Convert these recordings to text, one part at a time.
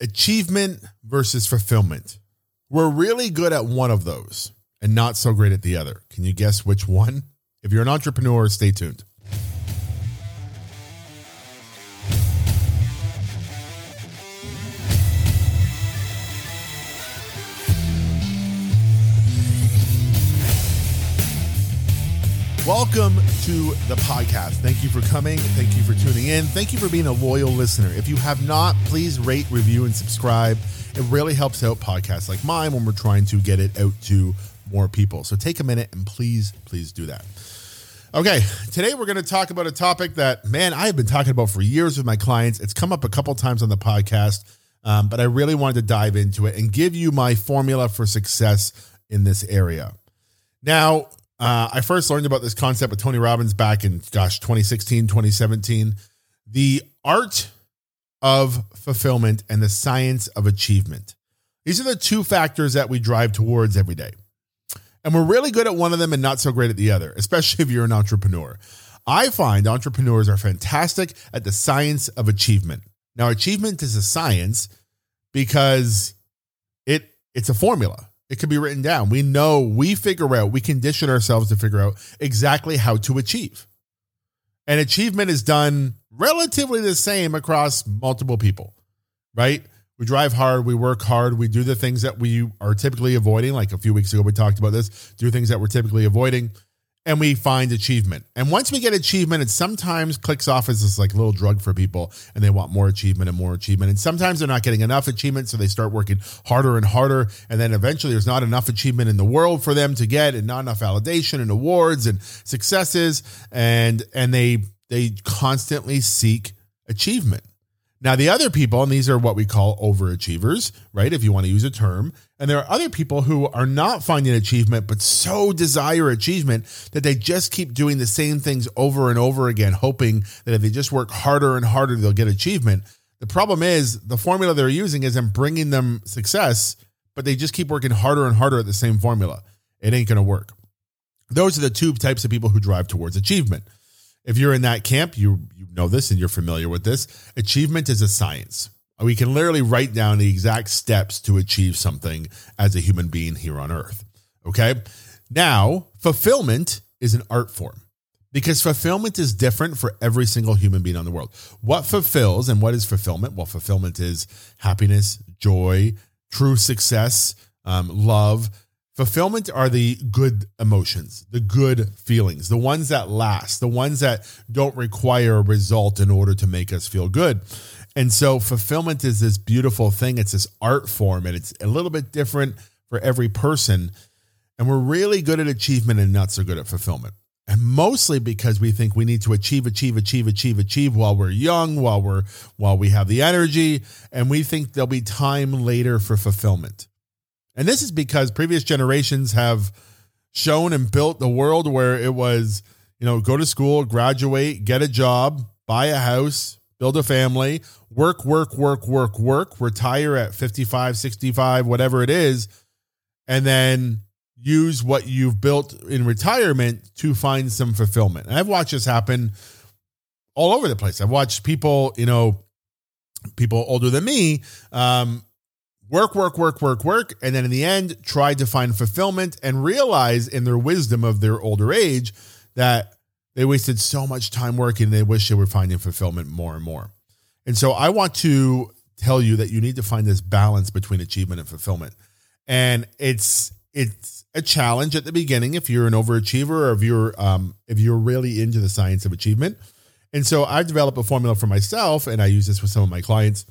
achievement versus fulfillment. We're really good at one of those and not so great at the other. Can you guess which one? If you're an entrepreneur, stay tuned. Welcome to the podcast. Thank you for coming. Thank you for tuning in. Thank you for being a loyal listener. If you have not, please rate, review, and subscribe. It really helps out podcasts like mine when we're trying to get it out to more people. So take a minute and please, please do that. Okay, today we're going to talk about a topic that, man, I have been talking about for years with my clients. It's come up a couple times on the podcast, um, but I really wanted to dive into it and give you my formula for success in this area. Now, uh, I first learned about this concept with Tony Robbins back in, gosh, 2016, 2017. The art of fulfillment and the science of achievement. These are the two factors that we drive towards every day. And we're really good at one of them and not so great at the other, especially if you're an entrepreneur. I find entrepreneurs are fantastic at the science of achievement. Now, achievement is a science because it it's a formula. It can be written down. We know, we figure out, we condition ourselves to figure out exactly how to achieve. And achievement is done relatively the same across multiple people, right? We drive hard, we work hard, we do the things that we are typically avoiding. Like a few weeks ago, we talked about this do things that we're typically avoiding and we find achievement. And once we get achievement, it sometimes clicks off as this like little drug for people and they want more achievement and more achievement. And sometimes they're not getting enough achievement. So they start working harder and harder. And then eventually there's not enough achievement in the world for them to get and not enough validation and awards and successes. And, and they, they constantly seek achievement. Now, the other people, and these are what we call overachievers, right? If you want to use a term. And there are other people who are not finding achievement, but so desire achievement that they just keep doing the same things over and over again, hoping that if they just work harder and harder, they'll get achievement. The problem is the formula they're using isn't bringing them success, but they just keep working harder and harder at the same formula. It ain't going to work. Those are the two types of people who drive towards achievement. If you're in that camp, you know this and you're familiar with this. Achievement is a science. We can literally write down the exact steps to achieve something as a human being here on earth. Okay? Now, fulfillment is an art form because fulfillment is different for every single human being on the world. What fulfills and what is fulfillment? Well, fulfillment is happiness, joy, true success, um, love, Fulfillment are the good emotions, the good feelings, the ones that last, the ones that don't require a result in order to make us feel good. And so, fulfillment is this beautiful thing. It's this art form, and it's a little bit different for every person. And we're really good at achievement and not so good at fulfillment. And mostly because we think we need to achieve, achieve, achieve, achieve, achieve while we're young, while we're while we have the energy, and we think there'll be time later for fulfillment. And this is because previous generations have shown and built the world where it was, you know, go to school, graduate, get a job, buy a house, build a family, work, work, work, work, work, retire at 55, 65, whatever it is, and then use what you've built in retirement to find some fulfillment. And I've watched this happen all over the place. I've watched people, you know, people older than me, um, work, work, work, work, work, and then in the end tried to find fulfillment and realize in their wisdom of their older age that they wasted so much time working they wish they were finding fulfillment more and more. And so I want to tell you that you need to find this balance between achievement and fulfillment. And it's it's a challenge at the beginning if you're an overachiever or if you're um, if you're really into the science of achievement. And so I've developed a formula for myself, and I use this with some of my clients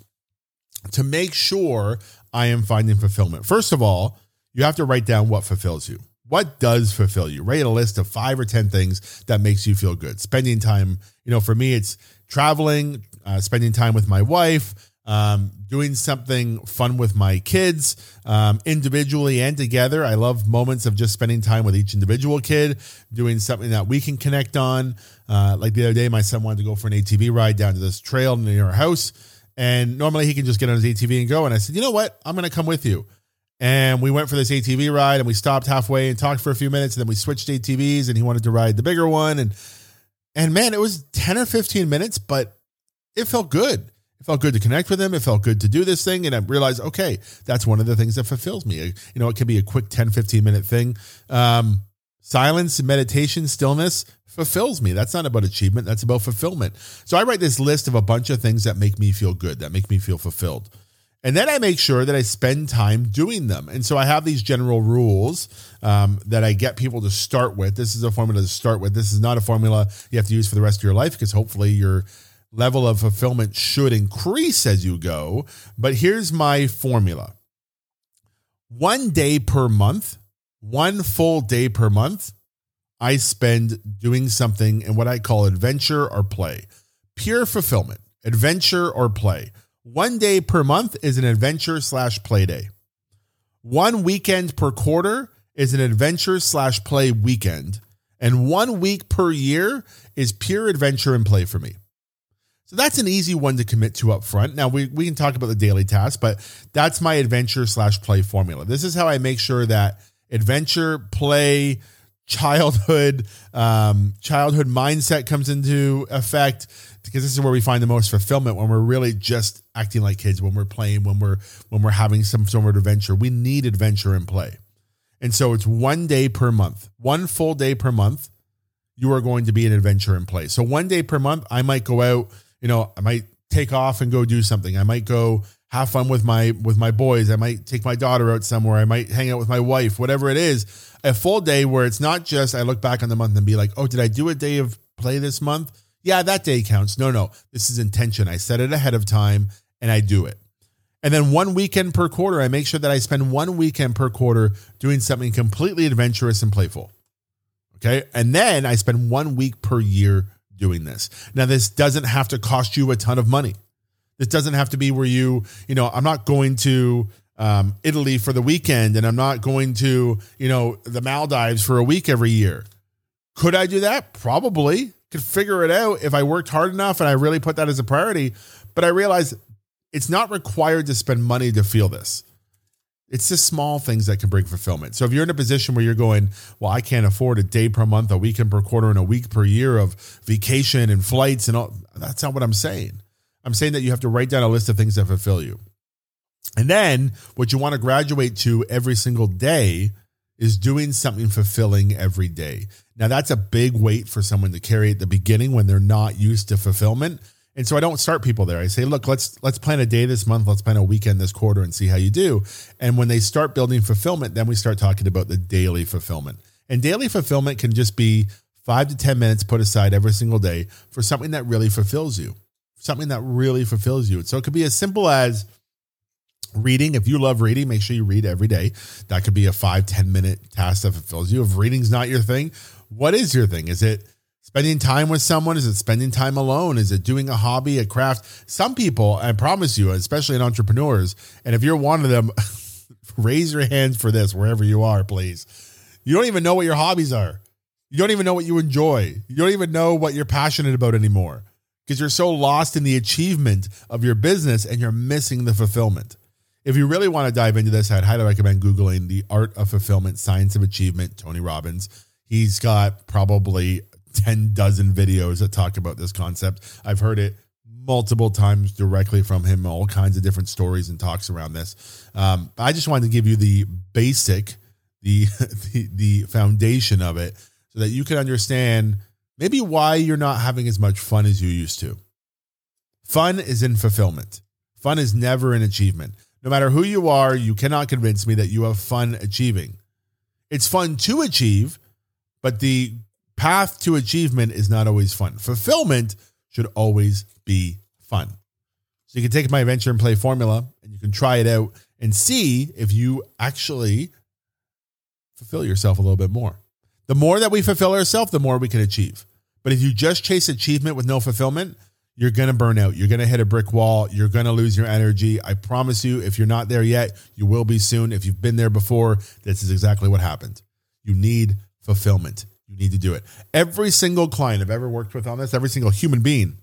to make sure I am finding fulfillment. First of all, you have to write down what fulfills you. What does fulfill you? Write a list of five or 10 things that makes you feel good. Spending time, you know, for me, it's traveling, uh, spending time with my wife, um, doing something fun with my kids, um, individually and together. I love moments of just spending time with each individual kid, doing something that we can connect on. Uh, like the other day, my son wanted to go for an ATV ride down to this trail near our house. And normally he can just get on his ATV and go. And I said, you know what? I'm going to come with you. And we went for this ATV ride and we stopped halfway and talked for a few minutes. And then we switched ATVs and he wanted to ride the bigger one. And, and man, it was 10 or 15 minutes, but it felt good. It felt good to connect with him. It felt good to do this thing. And I realized, okay, that's one of the things that fulfills me. You know, it can be a quick 10, 15 minute thing. Um, silence, meditation, stillness fulfills me. That's not about achievement. That's about fulfillment. So I write this list of a bunch of things that make me feel good, that make me feel fulfilled. And then I make sure that I spend time doing them. And so I have these general rules um, that I get people to start with. This is a formula to start with. This is not a formula you have to use for the rest of your life because hopefully your level of fulfillment should increase as you go. But here's my formula one day per month, one full day per month, I spend doing something in what I call adventure or play, pure fulfillment, adventure or play. One day per month is an adventure slash play day. One weekend per quarter is an adventure slash play weekend. And one week per year is pure adventure and play for me. So that's an easy one to commit to up front. Now we, we can talk about the daily tasks, but that's my adventure slash play formula. This is how I make sure that adventure, play, childhood, um, childhood mindset comes into effect because this is where we find the most fulfillment when we're really just acting like kids, when we're playing, when we're when we're having some sort of adventure. We need adventure and play. And so it's one day per month, one full day per month. You are going to be an adventure in play. So one day per month, I might go out. You know, I might take off and go do something. I might go have fun with my with my boys. I might take my daughter out somewhere. I might hang out with my wife. Whatever it is, a full day where it's not just I look back on the month and be like, oh, did I do a day of play this month? yeah, that day counts. No, no, this is intention. I set it ahead of time and I do it. And then one weekend per quarter, I make sure that I spend one weekend per quarter doing something completely adventurous and playful. Okay. And then I spend one week per year doing this. Now, this doesn't have to cost you a ton of money. This doesn't have to be where you, you know, I'm not going to um, Italy for the weekend and I'm not going to, you know, the Maldives for a week every year. Could I do that? Probably could figure it out if I worked hard enough and I really put that as a priority. But I realized it's not required to spend money to feel this. It's just small things that can bring fulfillment. So if you're in a position where you're going, well, I can't afford a day per month, a weekend per quarter, and a week per year of vacation and flights and all, that's not what I'm saying. I'm saying that you have to write down a list of things that fulfill you. And then what you want to graduate to every single day is doing something fulfilling every day. Now, that's a big weight for someone to carry at the beginning when they're not used to fulfillment. And so I don't start people there. I say, look, let's let's plan a day this month, let's plan a weekend this quarter and see how you do. And when they start building fulfillment, then we start talking about the daily fulfillment. And daily fulfillment can just be 5 to 10 minutes put aside every single day for something that really fulfills you. Something that really fulfills you. So it could be as simple as Reading, if you love reading, make sure you read every day. That could be a five ten minute task that fulfills you. If reading's not your thing, what is your thing? Is it spending time with someone? Is it spending time alone? Is it doing a hobby, a craft? Some people, I promise you, especially in entrepreneurs, and if you're one of them, raise your hands for this wherever you are, please. You don't even know what your hobbies are. You don't even know what you enjoy. You don't even know what you're passionate about anymore because you're so lost in the achievement of your business and you're missing the fulfillment. If you really want to dive into this, I'd highly recommend Googling The Art of Fulfillment, Science of Achievement, Tony Robbins. He's got probably 10 dozen videos that talk about this concept. I've heard it multiple times directly from him, all kinds of different stories and talks around this. Um, I just wanted to give you the basic, the, the, the foundation of it so that you can understand maybe why you're not having as much fun as you used to. Fun is in fulfillment. Fun is never an achievement. No matter who you are, you cannot convince me that you have fun achieving. It's fun to achieve, but the path to achievement is not always fun. Fulfillment should always be fun. So you can take my adventure and play formula and you can try it out and see if you actually fulfill yourself a little bit more. The more that we fulfill ourselves, the more we can achieve. But if you just chase achievement with no fulfillment, you're going to burn out. You're going to hit a brick wall. You're going to lose your energy. I promise you, if you're not there yet, you will be soon. If you've been there before, this is exactly what happened. You need fulfillment. You need to do it. Every single client I've ever worked with on this, every single human being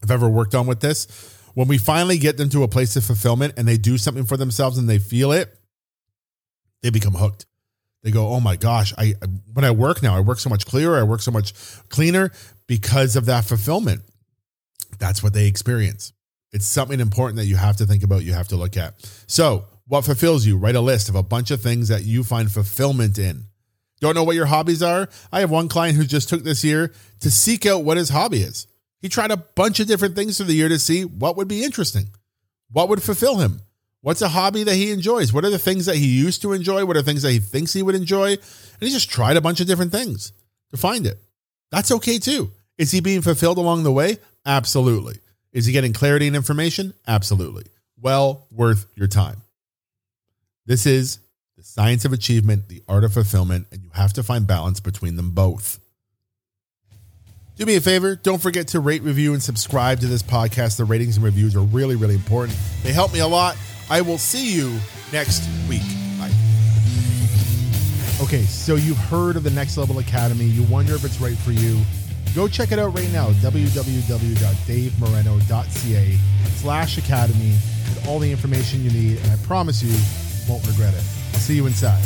I've ever worked on with this, when we finally get them to a place of fulfillment and they do something for themselves and they feel it, they become hooked. They go, "Oh my gosh, I when I work now, I work so much clearer, I work so much cleaner because of that fulfillment." That's what they experience. It's something important that you have to think about, you have to look at. So, what fulfills you? Write a list of a bunch of things that you find fulfillment in. Don't know what your hobbies are? I have one client who just took this year to seek out what his hobby is. He tried a bunch of different things through the year to see what would be interesting, what would fulfill him. What's a hobby that he enjoys? What are the things that he used to enjoy? What are things that he thinks he would enjoy? And he just tried a bunch of different things to find it. That's okay too. Is he being fulfilled along the way? Absolutely. Is he getting clarity and information? Absolutely. Well worth your time. This is the science of achievement, the art of fulfillment, and you have to find balance between them both. Do me a favor, don't forget to rate, review, and subscribe to this podcast. The ratings and reviews are really, really important. They help me a lot. I will see you next week. Bye. Okay, so you've heard of the Next Level Academy. You wonder if it's right for you. Go check it out right now, www.davemoreno.ca slash academy with all the information you need, and I promise you, you won't regret it. I'll see you inside.